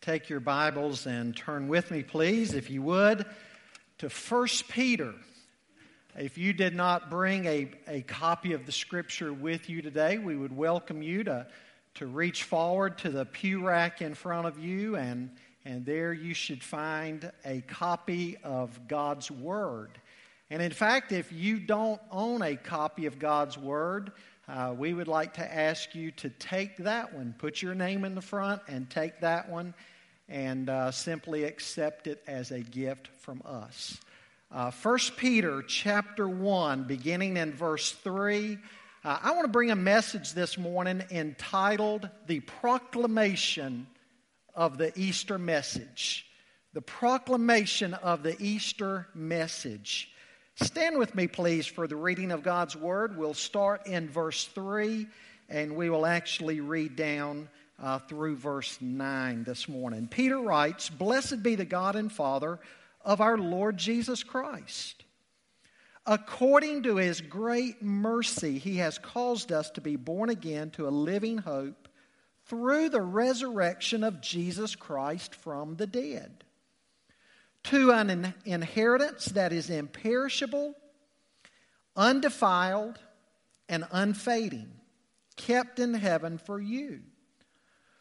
take your Bibles and turn with me, please, if you would, to 1 Peter. If you did not bring a, a copy of the scripture with you today, we would welcome you to, to reach forward to the pew rack in front of you, and, and there you should find a copy of God's Word. And in fact, if you don't own a copy of God's Word, uh, we would like to ask you to take that one, put your name in the front, and take that one and uh, simply accept it as a gift from us. Uh, 1 Peter chapter 1, beginning in verse 3. Uh, I want to bring a message this morning entitled The Proclamation of the Easter Message. The Proclamation of the Easter Message. Stand with me, please, for the reading of God's Word. We'll start in verse 3 and we will actually read down uh, through verse 9 this morning. Peter writes Blessed be the God and Father of our Lord Jesus Christ. According to his great mercy, he has caused us to be born again to a living hope through the resurrection of Jesus Christ from the dead to an inheritance that is imperishable, undefiled, and unfading, kept in heaven for you,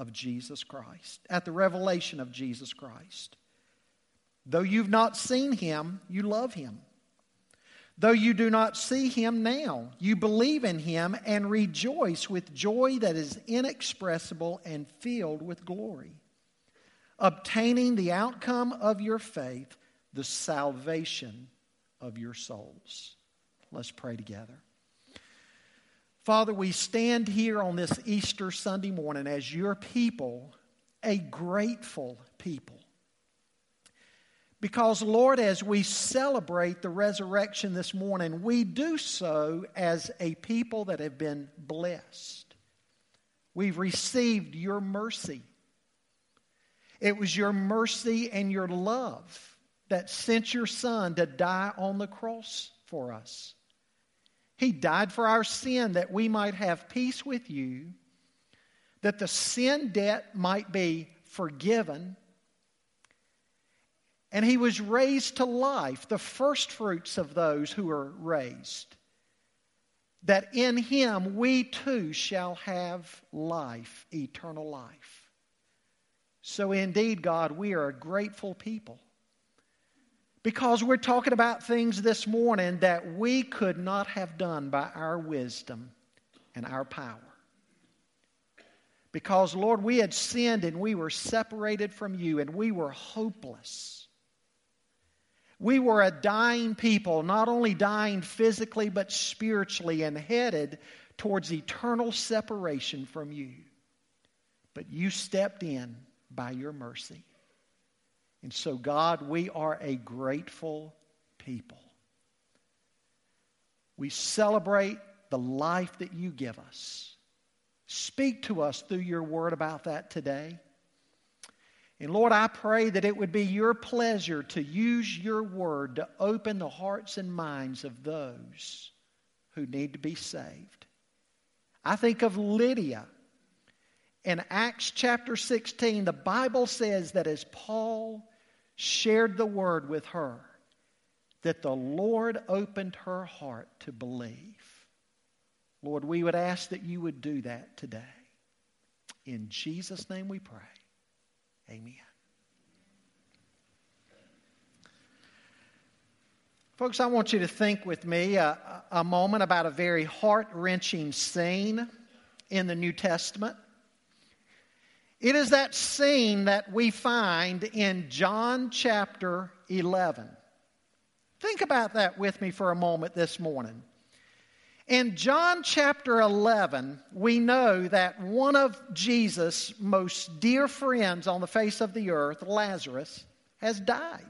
of Jesus Christ, at the revelation of Jesus Christ. Though you've not seen him, you love him. Though you do not see him now, you believe in him and rejoice with joy that is inexpressible and filled with glory obtaining the outcome of your faith, the salvation of your souls. Let's pray together. Father, we stand here on this Easter Sunday morning as your people, a grateful people. Because, Lord, as we celebrate the resurrection this morning, we do so as a people that have been blessed. We've received your mercy. It was your mercy and your love that sent your Son to die on the cross for us. He died for our sin that we might have peace with you, that the sin debt might be forgiven. And he was raised to life, the first fruits of those who are raised. That in him we too shall have life, eternal life. So, indeed, God, we are a grateful people because we're talking about things this morning that we could not have done by our wisdom and our power. Because, Lord, we had sinned and we were separated from you and we were hopeless. We were a dying people, not only dying physically but spiritually and headed towards eternal separation from you. But you stepped in by your mercy. And so, God, we are a grateful people. We celebrate the life that you give us. Speak to us through your word about that today. And Lord, I pray that it would be your pleasure to use your word to open the hearts and minds of those who need to be saved. I think of Lydia in Acts chapter 16, the Bible says that as Paul shared the word with her, that the Lord opened her heart to believe. Lord, we would ask that you would do that today. In Jesus' name we pray. Amen. Folks, I want you to think with me a, a moment about a very heart wrenching scene in the New Testament. It is that scene that we find in John chapter 11. Think about that with me for a moment this morning. In John chapter 11, we know that one of Jesus' most dear friends on the face of the earth, Lazarus, has died.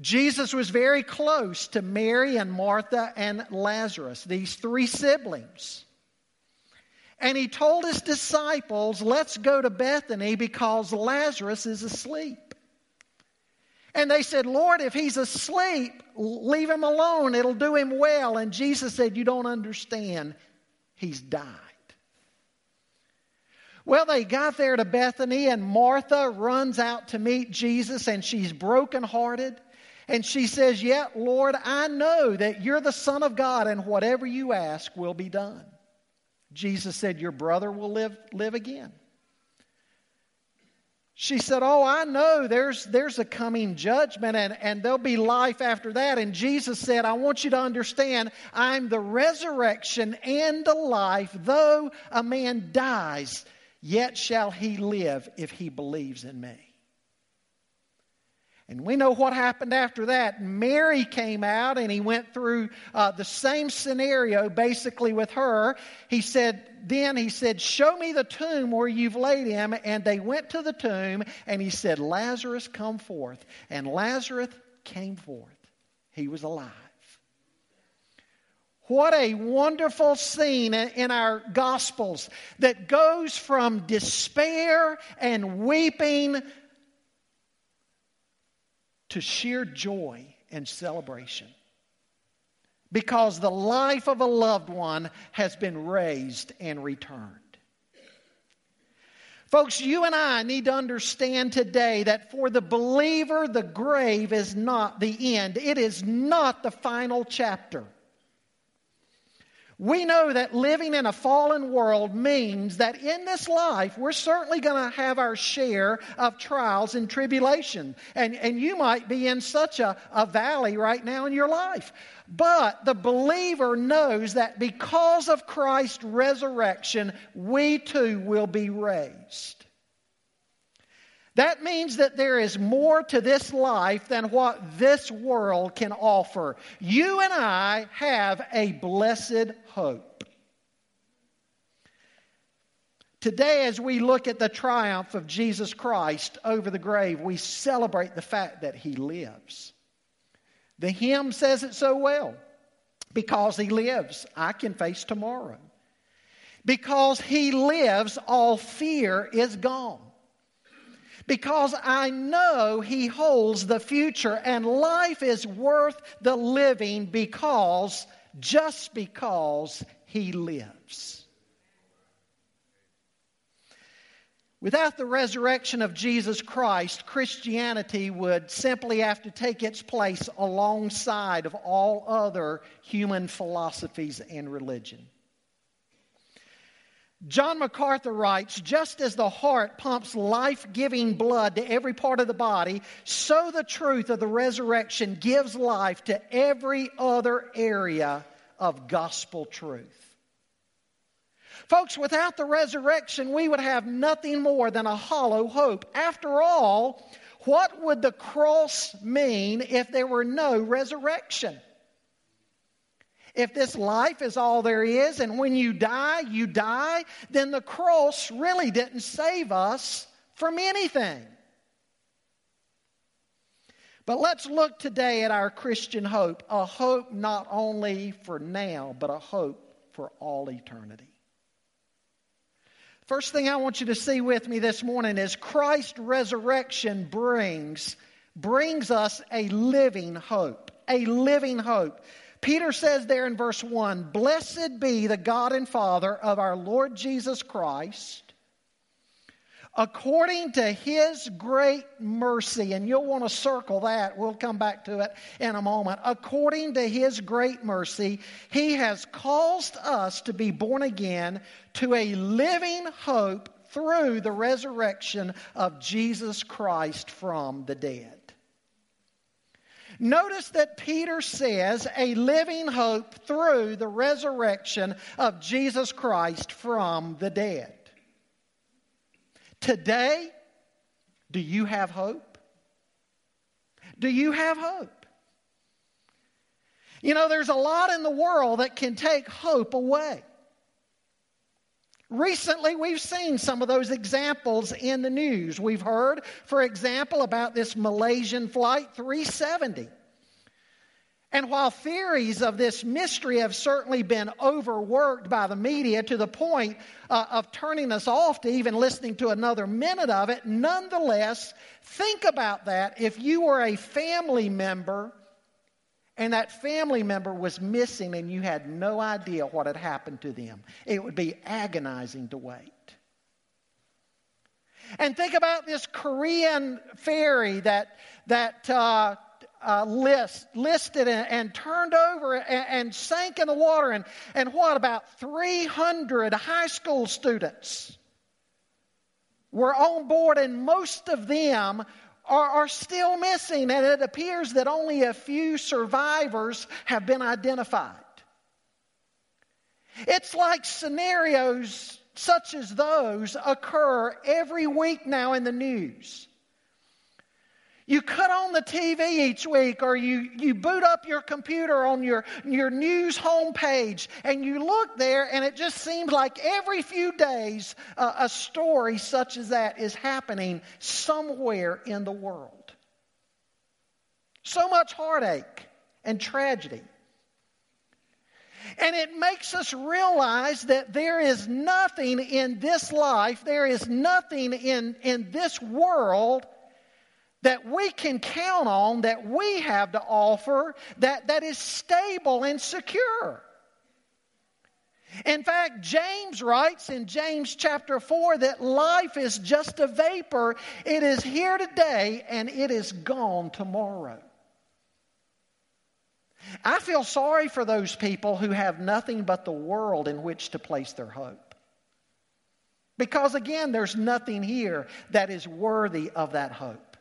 Jesus was very close to Mary and Martha and Lazarus, these three siblings. And he told his disciples, Let's go to Bethany because Lazarus is asleep. And they said, Lord, if he's asleep, leave him alone. It'll do him well. And Jesus said, You don't understand. He's died. Well, they got there to Bethany, and Martha runs out to meet Jesus, and she's brokenhearted. And she says, Yeah, Lord, I know that you're the Son of God, and whatever you ask will be done. Jesus said, Your brother will live, live again. She said, Oh, I know there's, there's a coming judgment and, and there'll be life after that. And Jesus said, I want you to understand, I'm the resurrection and the life. Though a man dies, yet shall he live if he believes in me. And we know what happened after that. Mary came out and he went through uh, the same scenario basically with her. He said, Then he said, Show me the tomb where you've laid him. And they went to the tomb and he said, Lazarus, come forth. And Lazarus came forth. He was alive. What a wonderful scene in our Gospels that goes from despair and weeping to sheer joy and celebration because the life of a loved one has been raised and returned. Folks, you and I need to understand today that for the believer, the grave is not the end, it is not the final chapter. We know that living in a fallen world means that in this life, we're certainly going to have our share of trials and tribulation. And, and you might be in such a, a valley right now in your life. But the believer knows that because of Christ's resurrection, we too will be raised. That means that there is more to this life than what this world can offer. You and I have a blessed hope. Today, as we look at the triumph of Jesus Christ over the grave, we celebrate the fact that he lives. The hymn says it so well. Because he lives, I can face tomorrow. Because he lives, all fear is gone because I know He holds the future and life is worth the living because, just because He lives. Without the resurrection of Jesus Christ, Christianity would simply have to take its place alongside of all other human philosophies and religion. John MacArthur writes Just as the heart pumps life giving blood to every part of the body, so the truth of the resurrection gives life to every other area of gospel truth. Folks, without the resurrection, we would have nothing more than a hollow hope. After all, what would the cross mean if there were no resurrection? If this life is all there is, and when you die, you die, then the cross really didn't save us from anything. But let's look today at our Christian hope a hope not only for now, but a hope for all eternity. First thing I want you to see with me this morning is Christ's resurrection brings, brings us a living hope. A living hope. Peter says there in verse 1 Blessed be the God and Father of our Lord Jesus Christ, according to his great mercy. And you'll want to circle that. We'll come back to it in a moment. According to his great mercy, he has caused us to be born again to a living hope through the resurrection of Jesus Christ from the dead. Notice that Peter says a living hope through the resurrection of Jesus Christ from the dead. Today, do you have hope? Do you have hope? You know, there's a lot in the world that can take hope away. Recently, we've seen some of those examples in the news. We've heard, for example, about this Malaysian Flight 370. And while theories of this mystery have certainly been overworked by the media to the point uh, of turning us off to even listening to another minute of it, nonetheless, think about that if you were a family member and that family member was missing and you had no idea what had happened to them. It would be agonizing to wait. And think about this Korean ferry that, that uh, uh, list, listed and, and, turned over and, and sank in the water. And, and what, about 300 high school students were on board, and most of them are, are still missing, and it appears that only a few survivors have been identified. It's like scenarios such as those occur every week now in the news. You cut on the TV each week, or you, you boot up your computer on your, your news homepage, and you look there, and it just seems like every few days uh, a story such as that is happening somewhere in the world. So much heartache and tragedy. And it makes us realize that there is nothing in this life, there is nothing in, in this world that we can count on, that we have to offer, that, that is stable and secure. In fact, James writes in James chapter 4 that life is just a vapor. It is here today and it is gone tomorrow. I feel sorry for those people who have nothing but the world in which to place their hope. Because again, there's nothing here that is worthy of that hope.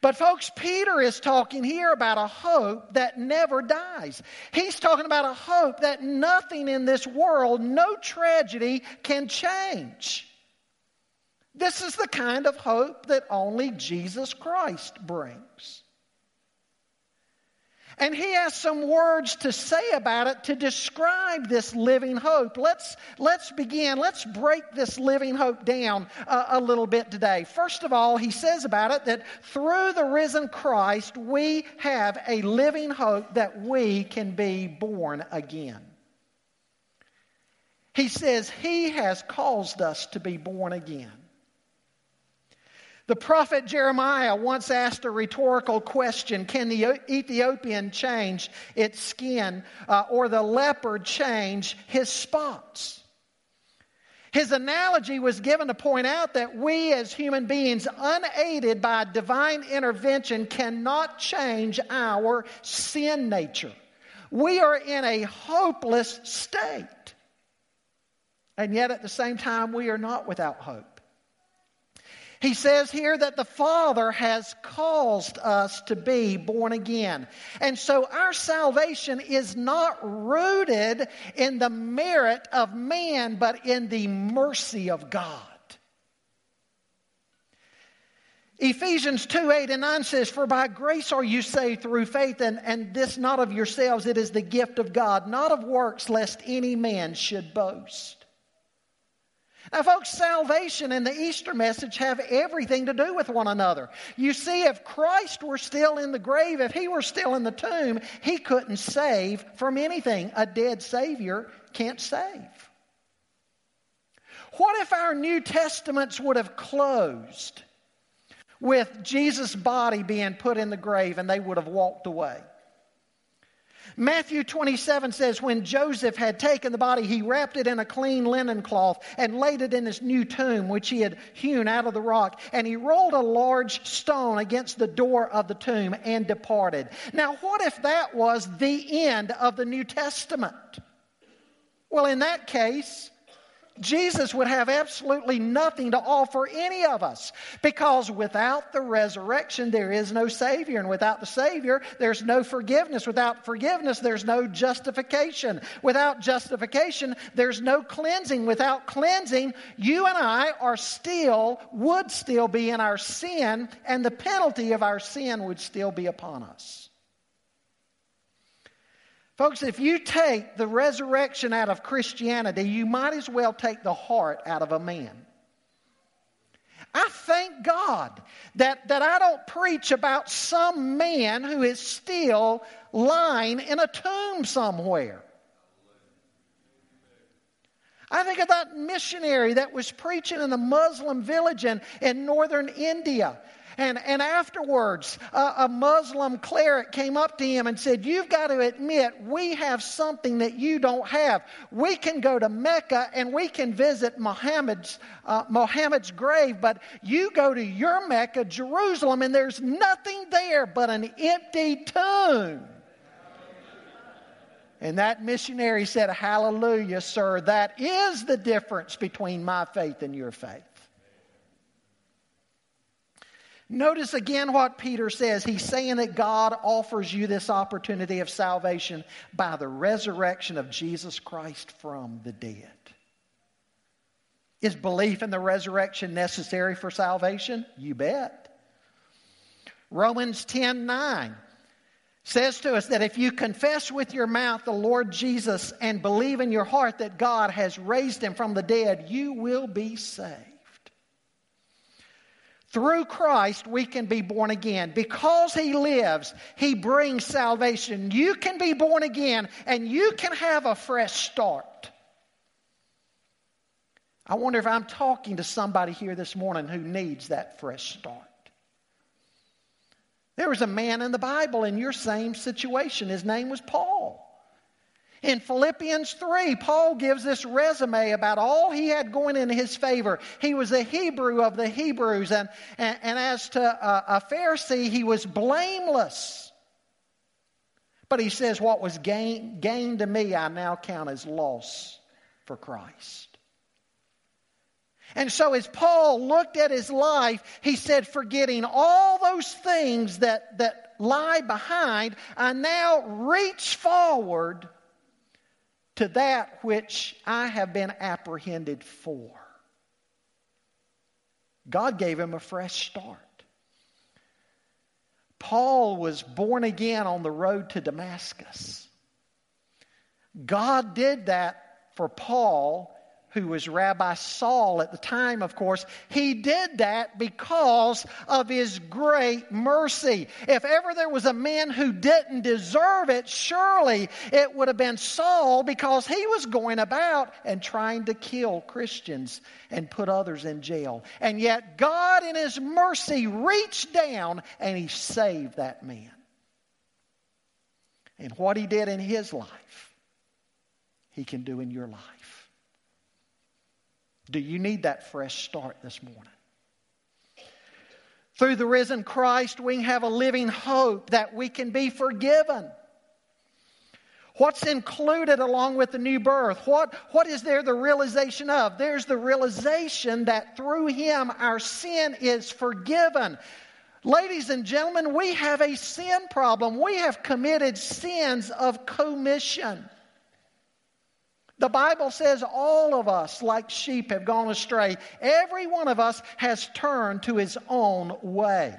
But, folks, Peter is talking here about a hope that never dies. He's talking about a hope that nothing in this world, no tragedy, can change. This is the kind of hope that only Jesus Christ brings. And he has some words to say about it to describe this living hope. Let's, let's begin. Let's break this living hope down a, a little bit today. First of all, he says about it that through the risen Christ, we have a living hope that we can be born again. He says, He has caused us to be born again. The prophet Jeremiah once asked a rhetorical question Can the Ethiopian change its skin uh, or the leopard change his spots? His analogy was given to point out that we as human beings, unaided by divine intervention, cannot change our sin nature. We are in a hopeless state. And yet, at the same time, we are not without hope. He says here that the Father has caused us to be born again. And so our salvation is not rooted in the merit of man, but in the mercy of God. Ephesians 2 8 and 9 says, For by grace are you saved through faith, and, and this not of yourselves, it is the gift of God, not of works, lest any man should boast. Now, folks, salvation and the Easter message have everything to do with one another. You see, if Christ were still in the grave, if he were still in the tomb, he couldn't save from anything. A dead Savior can't save. What if our New Testaments would have closed with Jesus' body being put in the grave and they would have walked away? Matthew 27 says, When Joseph had taken the body, he wrapped it in a clean linen cloth and laid it in his new tomb, which he had hewn out of the rock. And he rolled a large stone against the door of the tomb and departed. Now, what if that was the end of the New Testament? Well, in that case, Jesus would have absolutely nothing to offer any of us because without the resurrection, there is no Savior. And without the Savior, there's no forgiveness. Without forgiveness, there's no justification. Without justification, there's no cleansing. Without cleansing, you and I are still, would still be in our sin, and the penalty of our sin would still be upon us. Folks, if you take the resurrection out of Christianity, you might as well take the heart out of a man. I thank God that, that I don't preach about some man who is still lying in a tomb somewhere. I think of that missionary that was preaching in a Muslim village in, in northern India. And, and afterwards, a, a Muslim cleric came up to him and said, You've got to admit, we have something that you don't have. We can go to Mecca and we can visit Muhammad's, uh, Muhammad's grave, but you go to your Mecca, Jerusalem, and there's nothing there but an empty tomb. And that missionary said, Hallelujah, sir. That is the difference between my faith and your faith. Notice again what Peter says. He's saying that God offers you this opportunity of salvation by the resurrection of Jesus Christ from the dead. Is belief in the resurrection necessary for salvation? You bet. Romans 10 9 says to us that if you confess with your mouth the Lord Jesus and believe in your heart that God has raised him from the dead, you will be saved. Through Christ, we can be born again. Because He lives, He brings salvation. You can be born again and you can have a fresh start. I wonder if I'm talking to somebody here this morning who needs that fresh start. There was a man in the Bible in your same situation. His name was Paul. In Philippians 3, Paul gives this resume about all he had going in his favor. He was a Hebrew of the Hebrews, and, and, and as to a, a Pharisee, he was blameless. But he says, What was gain, to me, I now count as loss for Christ. And so, as Paul looked at his life, he said, Forgetting all those things that, that lie behind, I now reach forward to that which I have been apprehended for. God gave him a fresh start. Paul was born again on the road to Damascus. God did that for Paul who was Rabbi Saul at the time, of course, he did that because of his great mercy. If ever there was a man who didn't deserve it, surely it would have been Saul because he was going about and trying to kill Christians and put others in jail. And yet, God, in his mercy, reached down and he saved that man. And what he did in his life, he can do in your life. Do you need that fresh start this morning? Through the risen Christ, we have a living hope that we can be forgiven. What's included along with the new birth? What, what is there the realization of? There's the realization that through Him our sin is forgiven. Ladies and gentlemen, we have a sin problem. We have committed sins of commission. The Bible says all of us, like sheep, have gone astray. Every one of us has turned to his own way.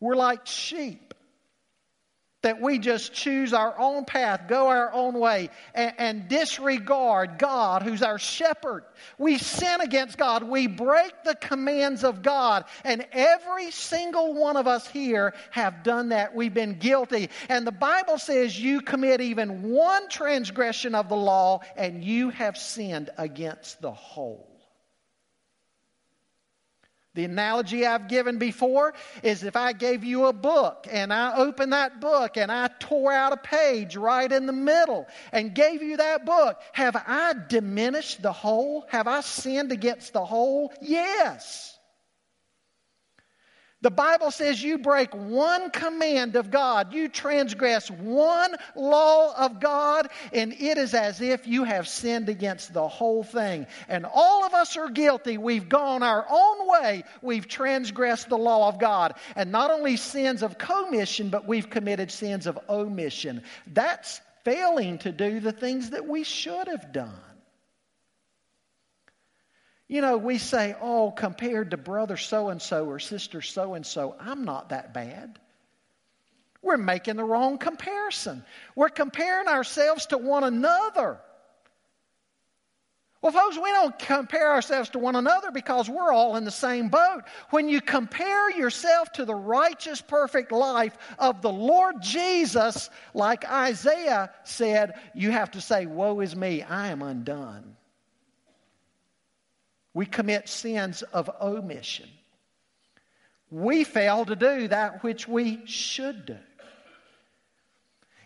We're like sheep that we just choose our own path, go our own way, and, and, disregard God, who's our shepherd. We sin against God. We break the commands of God. And every single one of us here have done that. We've been guilty. And the Bible says you commit even one transgression of the law, and you have sinned against the whole. The analogy I've given before is if I gave you a book and I opened that book and I tore out a page right in the middle and gave you that book, have I diminished the whole? Have I sinned against the whole? Yes. The Bible says you break one command of God, you transgress one law of God, and it is as if you have sinned against the whole thing. And all of us are guilty. We've gone our own way, we've transgressed the law of God. And not only sins of commission, but we've committed sins of omission. That's failing to do the things that we should have done. You know, we say, oh, compared to brother so and so or sister so and so, I'm not that bad. We're making the wrong comparison. We're comparing ourselves to one another. Well, folks, we don't compare ourselves to one another because we're all in the same boat. When you compare yourself to the righteous, perfect life of the Lord Jesus, like Isaiah said, you have to say, Woe is me, I am undone. We commit sins of omission. We fail to do that which we should do.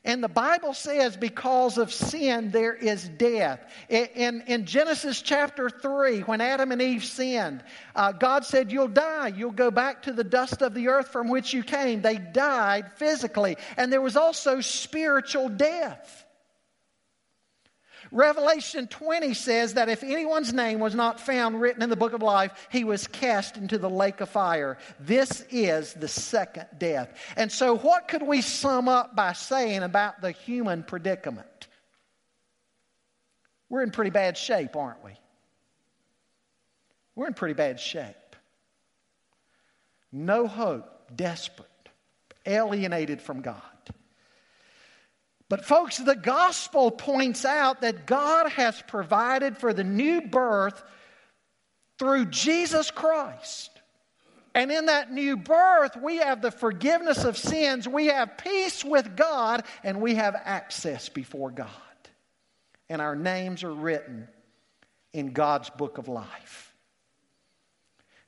And the Bible says because of sin, there is death. In, in Genesis chapter 3, when Adam and Eve sinned, uh, God said, You'll die. You'll go back to the dust of the earth from which you came. They died physically. And there was also spiritual death. Revelation 20 says that if anyone's name was not found written in the book of life, he was cast into the lake of fire. This is the second death. And so, what could we sum up by saying about the human predicament? We're in pretty bad shape, aren't we? We're in pretty bad shape. No hope, desperate, alienated from God. But, folks, the gospel points out that God has provided for the new birth through Jesus Christ. And in that new birth, we have the forgiveness of sins, we have peace with God, and we have access before God. And our names are written in God's book of life.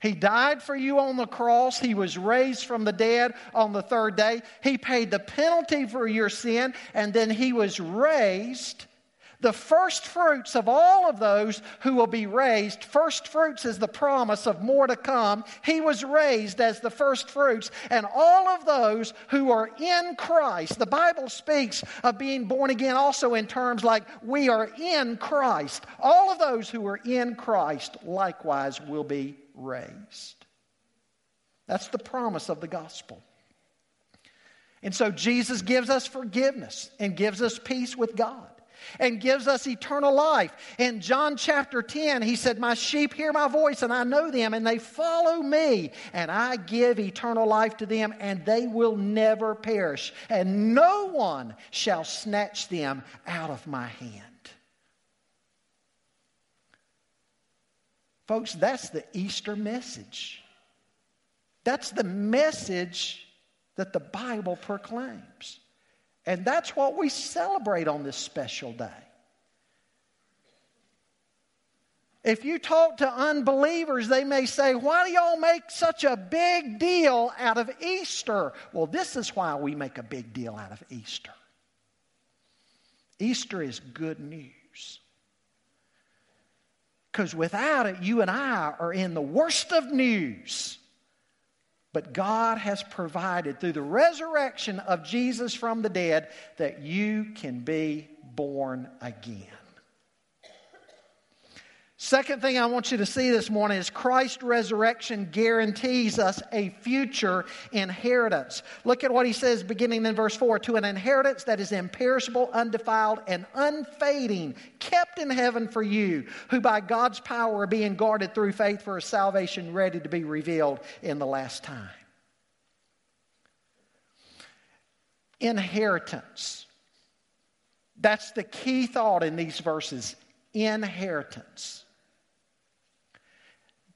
He died for you on the cross. He was raised from the dead on the third day. He paid the penalty for your sin, and then he was raised. The first fruits of all of those who will be raised, first fruits is the promise of more to come. He was raised as the first fruits, and all of those who are in Christ, the Bible speaks of being born again also in terms like we are in Christ. All of those who are in Christ likewise will be raised. That's the promise of the gospel. And so Jesus gives us forgiveness and gives us peace with God and gives us eternal life. In John chapter 10, he said, My sheep hear my voice, and I know them, and they follow me, and I give eternal life to them, and they will never perish, and no one shall snatch them out of my hand. Folks, that's the Easter message. That's the message that the Bible proclaims. And that's what we celebrate on this special day. If you talk to unbelievers, they may say, Why do y'all make such a big deal out of Easter? Well, this is why we make a big deal out of Easter. Easter is good news. Because without it, you and I are in the worst of news. But God has provided through the resurrection of Jesus from the dead that you can be born again. Second thing I want you to see this morning is Christ's resurrection guarantees us a future inheritance. Look at what he says beginning in verse 4 to an inheritance that is imperishable, undefiled, and unfading, kept in heaven for you, who by God's power are being guarded through faith for a salvation ready to be revealed in the last time. Inheritance. That's the key thought in these verses inheritance.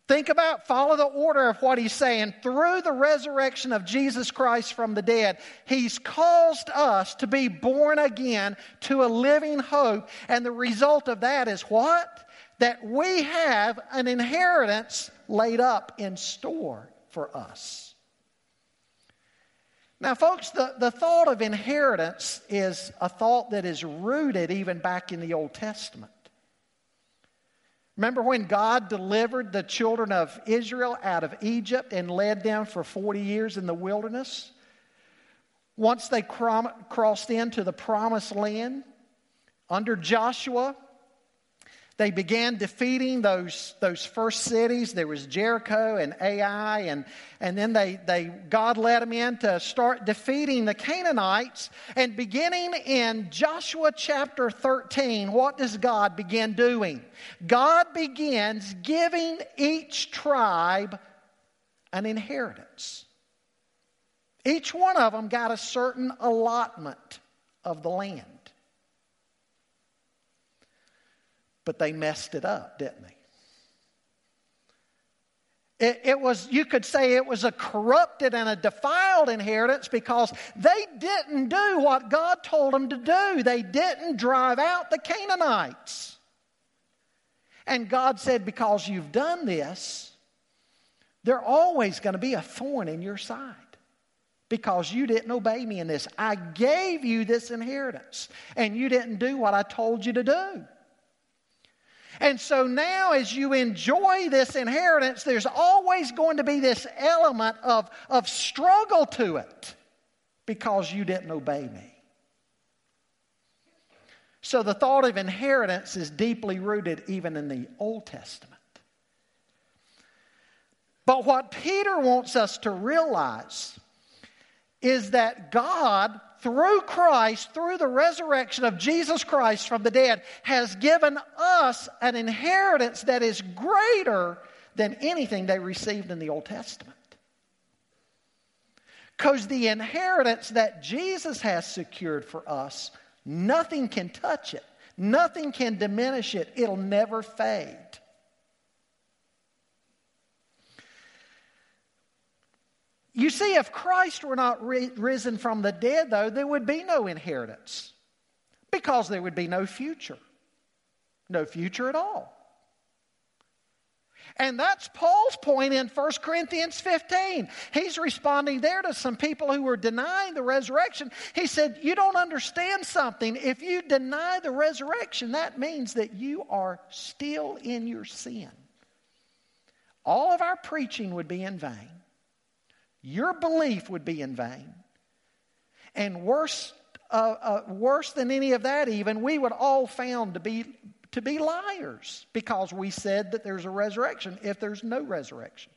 Think about, follow the order of what he's saying. Through the resurrection of Jesus Christ from the dead, he's caused us to be born again to a living hope. And the result of that is what? That we have an inheritance laid up in store for us. Now, folks, the, the thought of inheritance is a thought that is rooted even back in the Old Testament. Remember when God delivered the children of Israel out of Egypt and led them for 40 years in the wilderness? Once they crom- crossed into the promised land, under Joshua, they began defeating those, those first cities. There was Jericho and Ai, and, and then they, they, God led them in to start defeating the Canaanites. And beginning in Joshua chapter 13, what does God begin doing? God begins giving each tribe an inheritance. Each one of them got a certain allotment of the land. But they messed it up, didn't they? It, it, was, you could say it was a corrupted and a defiled inheritance because they didn't do what God told them to do. They didn't drive out the Canaanites. And God said, Because you've done this, they're always going to be a thorn in your side because you didn't obey me in this. I gave you this inheritance and you didn't do what I told you to do. And so now, as you enjoy this inheritance, there's always going to be this element of, of struggle to it because you didn't obey me. So the thought of inheritance is deeply rooted even in the Old Testament. But what Peter wants us to realize is that God through Christ, through the resurrection of Jesus Christ from the dead, has given us an inheritance that is greater than anything they received in the Old Testament. Because the inheritance that Jesus has secured for us, nothing can touch it, nothing can diminish it, it'll never fade. You see, if Christ were not risen from the dead, though, there would be no inheritance because there would be no future. No future at all. And that's Paul's point in 1 Corinthians 15. He's responding there to some people who were denying the resurrection. He said, You don't understand something. If you deny the resurrection, that means that you are still in your sin. All of our preaching would be in vain your belief would be in vain. And worse, uh, uh, worse than any of that, even, we would all found to be, to be liars because we said that there's a resurrection if there's no resurrection.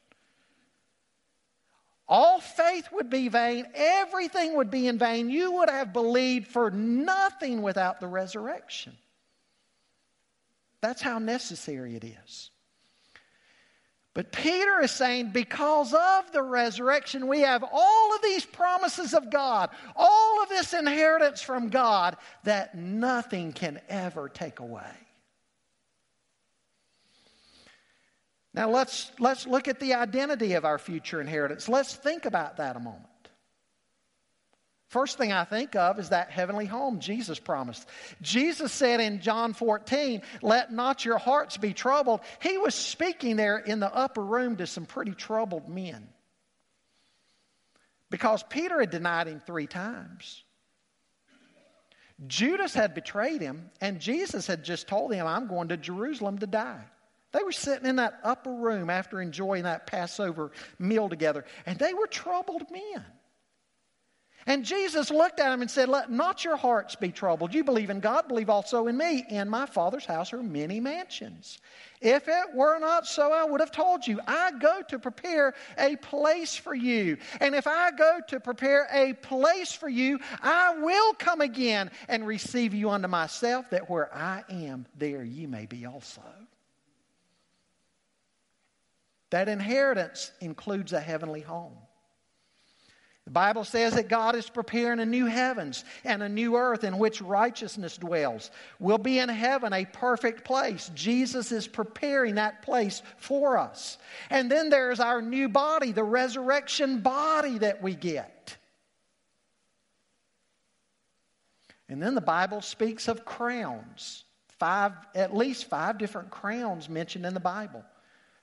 All faith would be vain. Everything would be in vain. You would have believed for nothing without the resurrection. That's how necessary it is. But Peter is saying, because of the resurrection, we have all of these promises of God, all of this inheritance from God that nothing can ever take away. Now let's, let's look at the identity of our future inheritance. Let's think about that a moment. First thing I think of is that heavenly home Jesus promised. Jesus said in John 14, Let not your hearts be troubled. He was speaking there in the upper room to some pretty troubled men. Because Peter had denied him three times. Judas had betrayed him, and Jesus had just told him, I'm going to Jerusalem to die. They were sitting in that upper room after enjoying that Passover meal together, and they were troubled men. And Jesus looked at him and said, Let not your hearts be troubled. You believe in God, believe also in me. In my Father's house are many mansions. If it were not so, I would have told you. I go to prepare a place for you. And if I go to prepare a place for you, I will come again and receive you unto myself, that where I am, there you may be also. That inheritance includes a heavenly home. The Bible says that God is preparing a new heavens and a new earth in which righteousness dwells. We'll be in heaven, a perfect place. Jesus is preparing that place for us. And then there's our new body, the resurrection body that we get. And then the Bible speaks of crowns. Five, at least five different crowns mentioned in the Bible.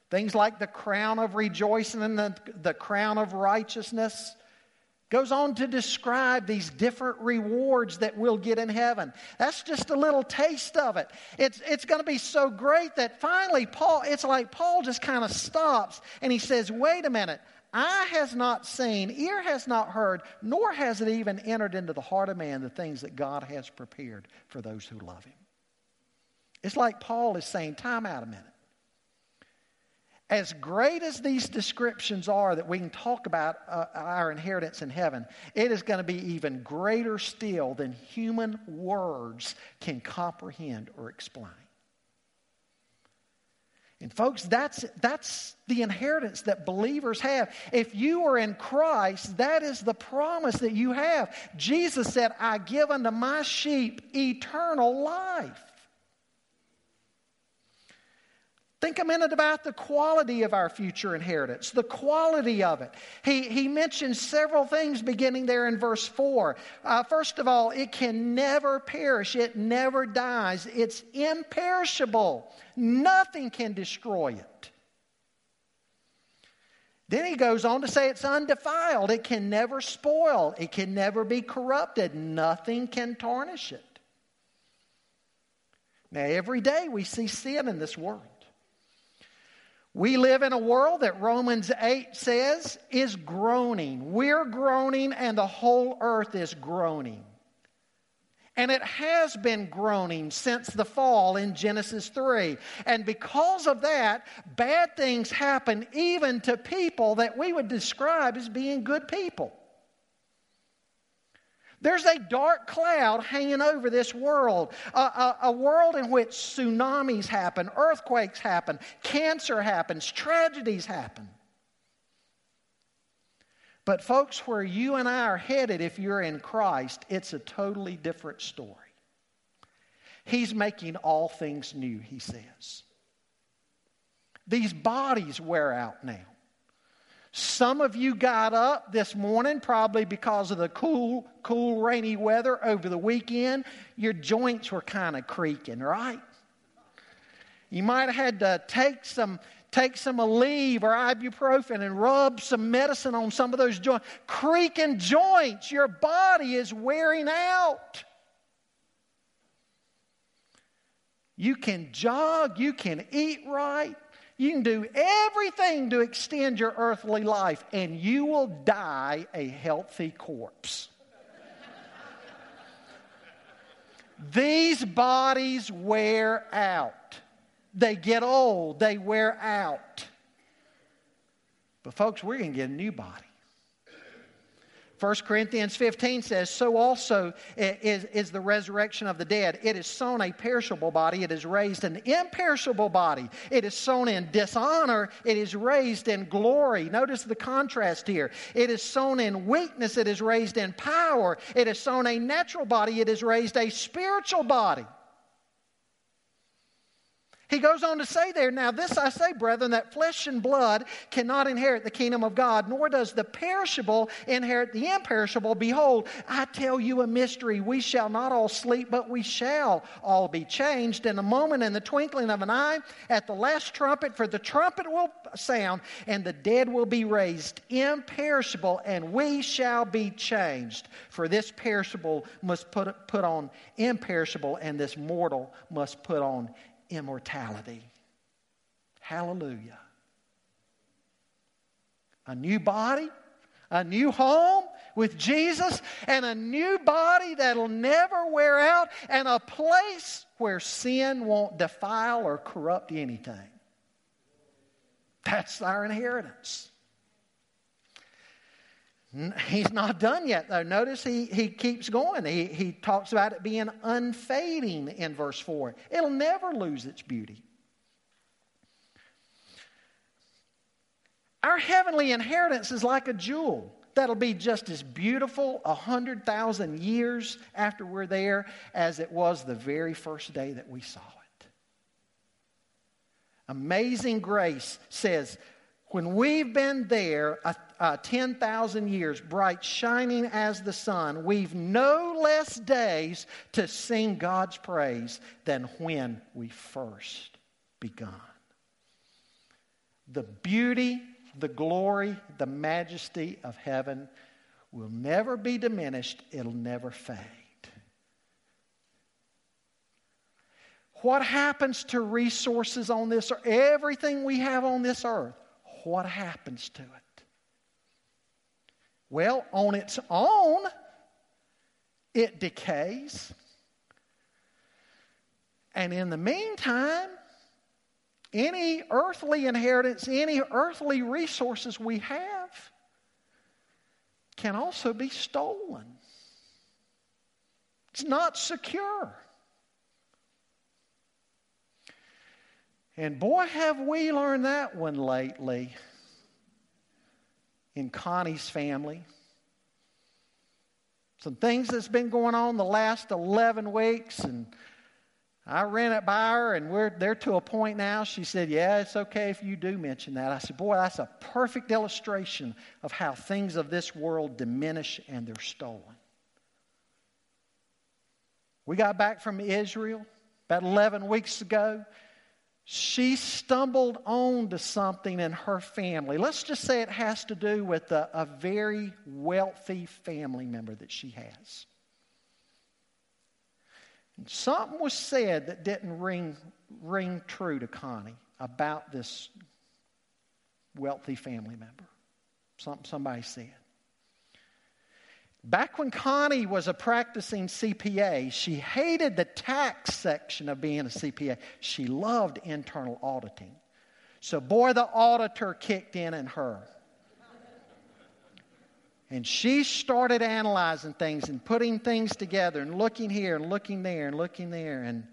Things like the crown of rejoicing and the, the crown of righteousness Goes on to describe these different rewards that we'll get in heaven. That's just a little taste of it. It's, it's going to be so great that finally, Paul, it's like Paul just kind of stops and he says, Wait a minute. Eye has not seen, ear has not heard, nor has it even entered into the heart of man the things that God has prepared for those who love him. It's like Paul is saying, Time out a minute. As great as these descriptions are that we can talk about uh, our inheritance in heaven, it is going to be even greater still than human words can comprehend or explain. And folks, that's, that's the inheritance that believers have. If you are in Christ, that is the promise that you have. Jesus said, I give unto my sheep eternal life. Think a minute about the quality of our future inheritance, the quality of it. He, he mentions several things beginning there in verse 4. Uh, first of all, it can never perish, it never dies, it's imperishable. Nothing can destroy it. Then he goes on to say it's undefiled, it can never spoil, it can never be corrupted, nothing can tarnish it. Now, every day we see sin in this world. We live in a world that Romans 8 says is groaning. We're groaning, and the whole earth is groaning. And it has been groaning since the fall in Genesis 3. And because of that, bad things happen even to people that we would describe as being good people. There's a dark cloud hanging over this world, a, a, a, world in which tsunamis happen, earthquakes happen, cancer happens, tragedies happen. But, folks, where you and I are headed, if you're in Christ, it's a totally different story. He's making all things new, he says. These bodies wear out now. Some of you got up this morning probably because of the cool, cool, rainy weather over the weekend. Your joints were kind of creaking, right? You might have had to take some take some Aleve or ibuprofen and rub some medicine on some of those joints. Creaking joints, your body is wearing out. You can jog, you can eat right, you can do everything to extend your earthly life, and you will die a healthy corpse. These bodies wear out. They get old, they wear out. But, folks, we're going to get a new body. 1 Corinthians 15 says, So also is, is the resurrection of the dead. It is sown a perishable body, it is raised an imperishable body. It is sown in dishonor, it is raised in glory. Notice the contrast here. It is sown in weakness, it is raised in power. It is sown a natural body, it is raised a spiritual body. He goes on to say there, Now this I say, brethren, that flesh and blood cannot inherit the kingdom of God, nor does the perishable inherit the imperishable. Behold, I tell you a mystery. We shall not all sleep, but we shall all be changed in a moment, in the twinkling of an eye, at the last trumpet, for the trumpet will sound, and the dead will be raised imperishable, and we shall be changed. For this perishable must put, put on imperishable, and this mortal must put on immortality. Hallelujah. A new body, a new home with Jesus, and a new body that'll never wear out, and a place where sin won't defile or corrupt anything. That's our inheritance. He's not done yet, though. Notice he, he keeps going. He, he talks about it being unfading in verse 4. It'll never lose its beauty. Our heavenly inheritance is like a jewel that'll be just as beautiful a hundred thousand years after we're there as it was the very first day that we saw it. Amazing Grace says, when we've been there a, Uh, a 10,000 years, bright, shining as the sun, we've no less days to sing God's praise than when we first begun. The beauty, the glory, the majesty of heaven will never be diminished, it'll never fade. What happens to resources on this earth? Everything we have on this earth what happens to it? Well, on its own, it decays. And in the meantime, any earthly inheritance, any earthly resources we have can also be stolen. It's not secure. And boy, have we learned that one lately in Connie's family. Some things that's been going on the last 11 weeks, and I ran it by her, and we're there to a point now. She said, Yeah, it's okay if you do mention that. I said, Boy, that's a perfect illustration of how things of this world diminish and they're stolen. We got back from Israel about 11 weeks ago she stumbled onto something in her family. Let's just say it has to do with a, a very wealthy family member that she has. And something was said that didn't ring, ring true to Connie about this wealthy family member. Something somebody said. Back when Connie was a practicing CPA, she hated the tax section of being a CPA. She loved internal auditing. So, boy, the auditor kicked in in her. And she started analyzing things and putting things together and looking here and looking there and looking there. And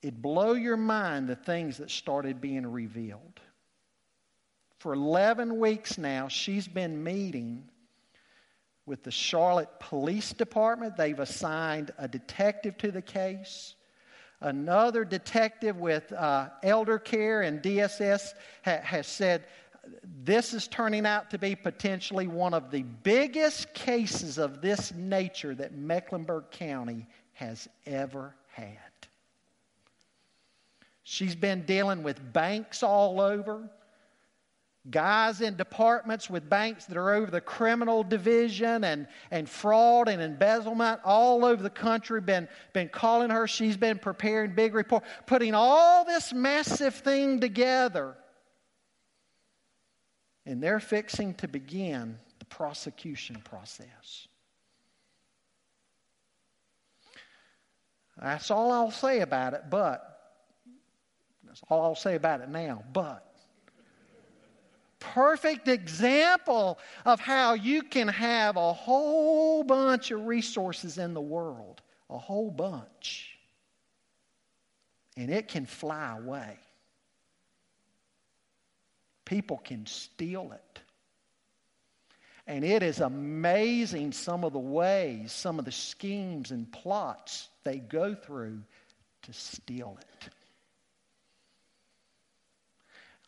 it'd blow your mind the things that started being revealed. For 11 weeks now, she's been meeting with the Charlotte Police Department. They've assigned a detective to the case. Another detective with uh, elder care and DSS ha- has said this is turning out to be potentially one of the biggest cases of this nature that Mecklenburg County has ever had. She's been dealing with banks all over guys in departments with banks that are over the criminal division and, and fraud and embezzlement all over the country been, been calling her. She's been preparing big report putting all this massive thing together. And they're fixing to begin the prosecution process. That's all i'll say about it but that's all i'll say about it now but perfect example of how you can have a whole bunch of resources in the world, a whole bunch, and it can fly away. People can steal it. And it is amazing some of the ways, some of the schemes and plots they go through to steal it.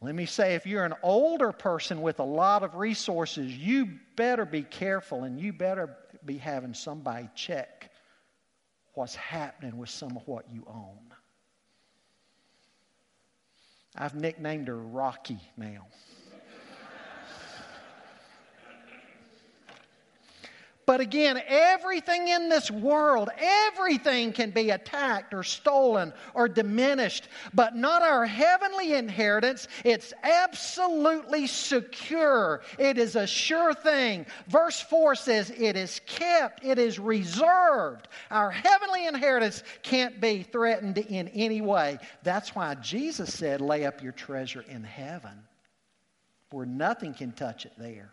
Let me say, if you're an older person with a lot of resources, you better be careful and you better be having somebody check what's happening with some of what you own. I've nicknamed her Rocky now. But again, everything in this world, everything can be attacked or stolen or diminished, but not our heavenly inheritance. It's absolutely secure. It is a sure thing. Verse 4 says, It is kept, it is reserved. Our heavenly inheritance can't be threatened in any way. That's why Jesus said, Lay up your treasure in heaven, where nothing can touch it there.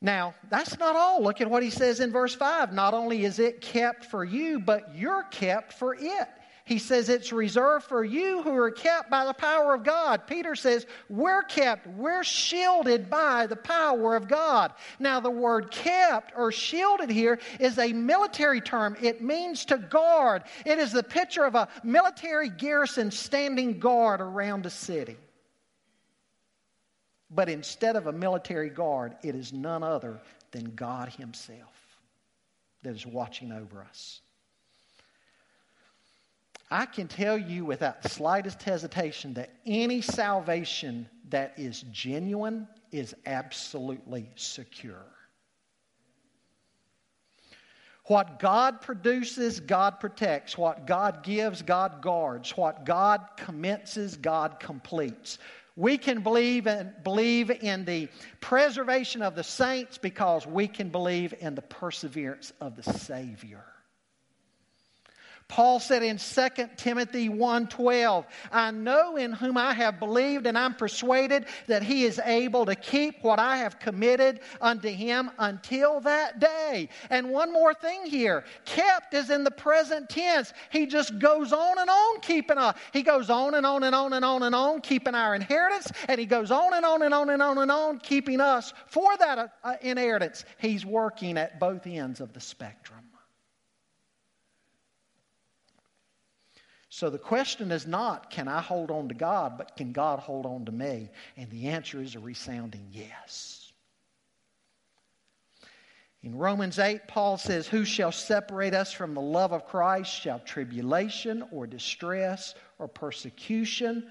Now, that's not all. Look at what he says in verse 5. Not only is it kept for you, but you're kept for it. He says it's reserved for you who are kept by the power of God. Peter says we're kept, we're shielded by the power of God. Now, the word kept or shielded here is a military term. It means to guard, it is the picture of a military garrison standing guard around a city. But instead of a military guard, it is none other than God Himself that is watching over us. I can tell you without the slightest hesitation that any salvation that is genuine is absolutely secure. What God produces, God protects. What God gives, God guards. What God commences, God completes. We can believe in, believe in the preservation of the saints because we can believe in the perseverance of the Savior. Paul said in 2 Timothy 1:12, I know in whom I have believed and I'm persuaded that he is able to keep what I have committed unto him until that day. And one more thing here, kept is in the present tense. He just goes on and on keeping us. He goes on and on and on and on and on keeping our inheritance and he goes on and on and on and on and on keeping us for that uh, inheritance. He's working at both ends of the spectrum. So the question is not, can I hold on to God, but can God hold on to me? And the answer is a resounding yes. In Romans 8, Paul says, Who shall separate us from the love of Christ? Shall tribulation or distress or persecution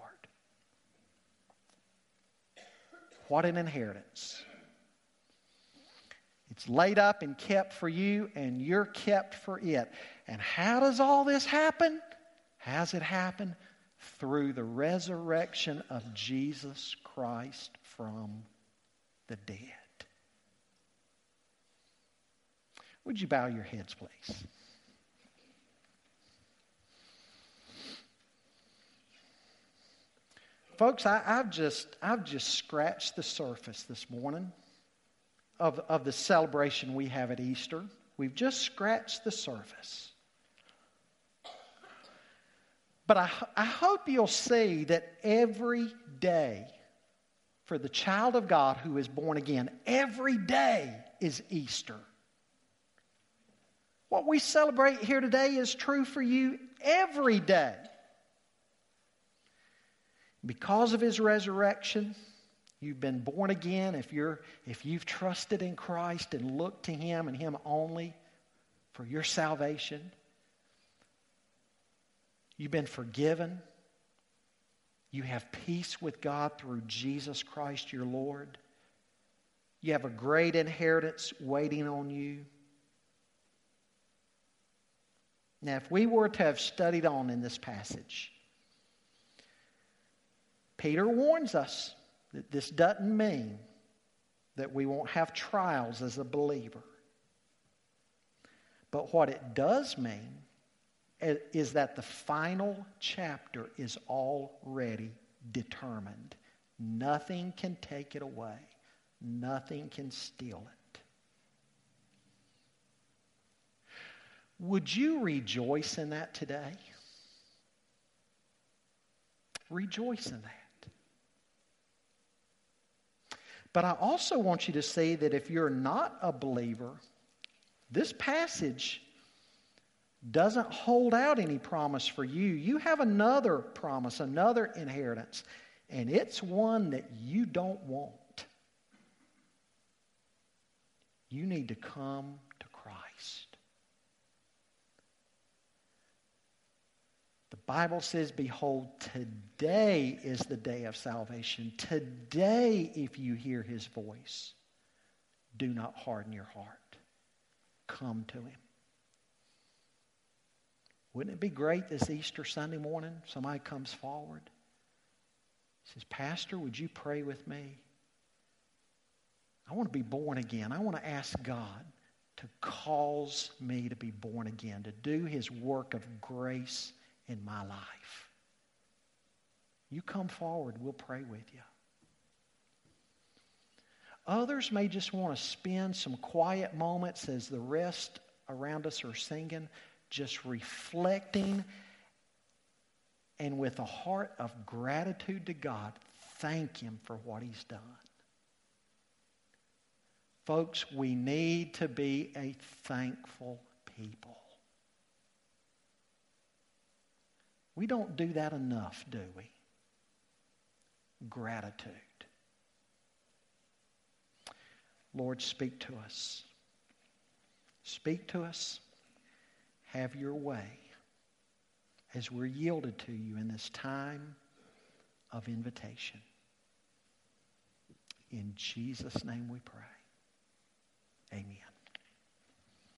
What an inheritance. It's laid up and kept for you, and you're kept for it. And how does all this happen? Has it happened? Through the resurrection of Jesus Christ from the dead. Would you bow your heads, please? Folks, I, have just, I've just scratched the surface this morning of, of the celebration we have at Easter. We've just scratched the surface. But I, I hope you'll see that every day for the child of God who is born again, every day is Easter. What we celebrate here today is true for you every day. Because of his resurrection, you've been born again. If, you're, if you've trusted in Christ and looked to him and him only for your salvation, you've been forgiven. You have peace with God through Jesus Christ your Lord. You have a great inheritance waiting on you. Now, if we were to have studied on in this passage, Peter warns us that this doesn't mean that we won't have trials as a believer. But what it does mean is that the final chapter is already determined. Nothing can take it away, nothing can steal it. Would you rejoice in that today? Rejoice in that. But I also want you to see that if you're not a believer, this passage doesn't hold out any promise for you. You have another promise, another inheritance, and it's one that you don't want. You need to come Bible says, Behold, today is the day of salvation. Today, if you hear his voice, do not harden your heart. Come to him. Wouldn't it be great this Easter Sunday morning? Somebody comes forward, says, Pastor, would you pray with me? I want to be born again. I want to ask God to cause me to be born again, to do his work of grace in my life. You come forward, we'll pray with you. Others may just want to spend some quiet moments as the rest around us are singing, just reflecting and with a heart of gratitude to God, thank Him for what He's done. Folks, we need to be a thankful people. We don't do that enough, do we? Gratitude. Lord, speak to us. Speak to us. Have your way. as we're yielded to you in this time of invitation. In Jesus' name we pray. Amen.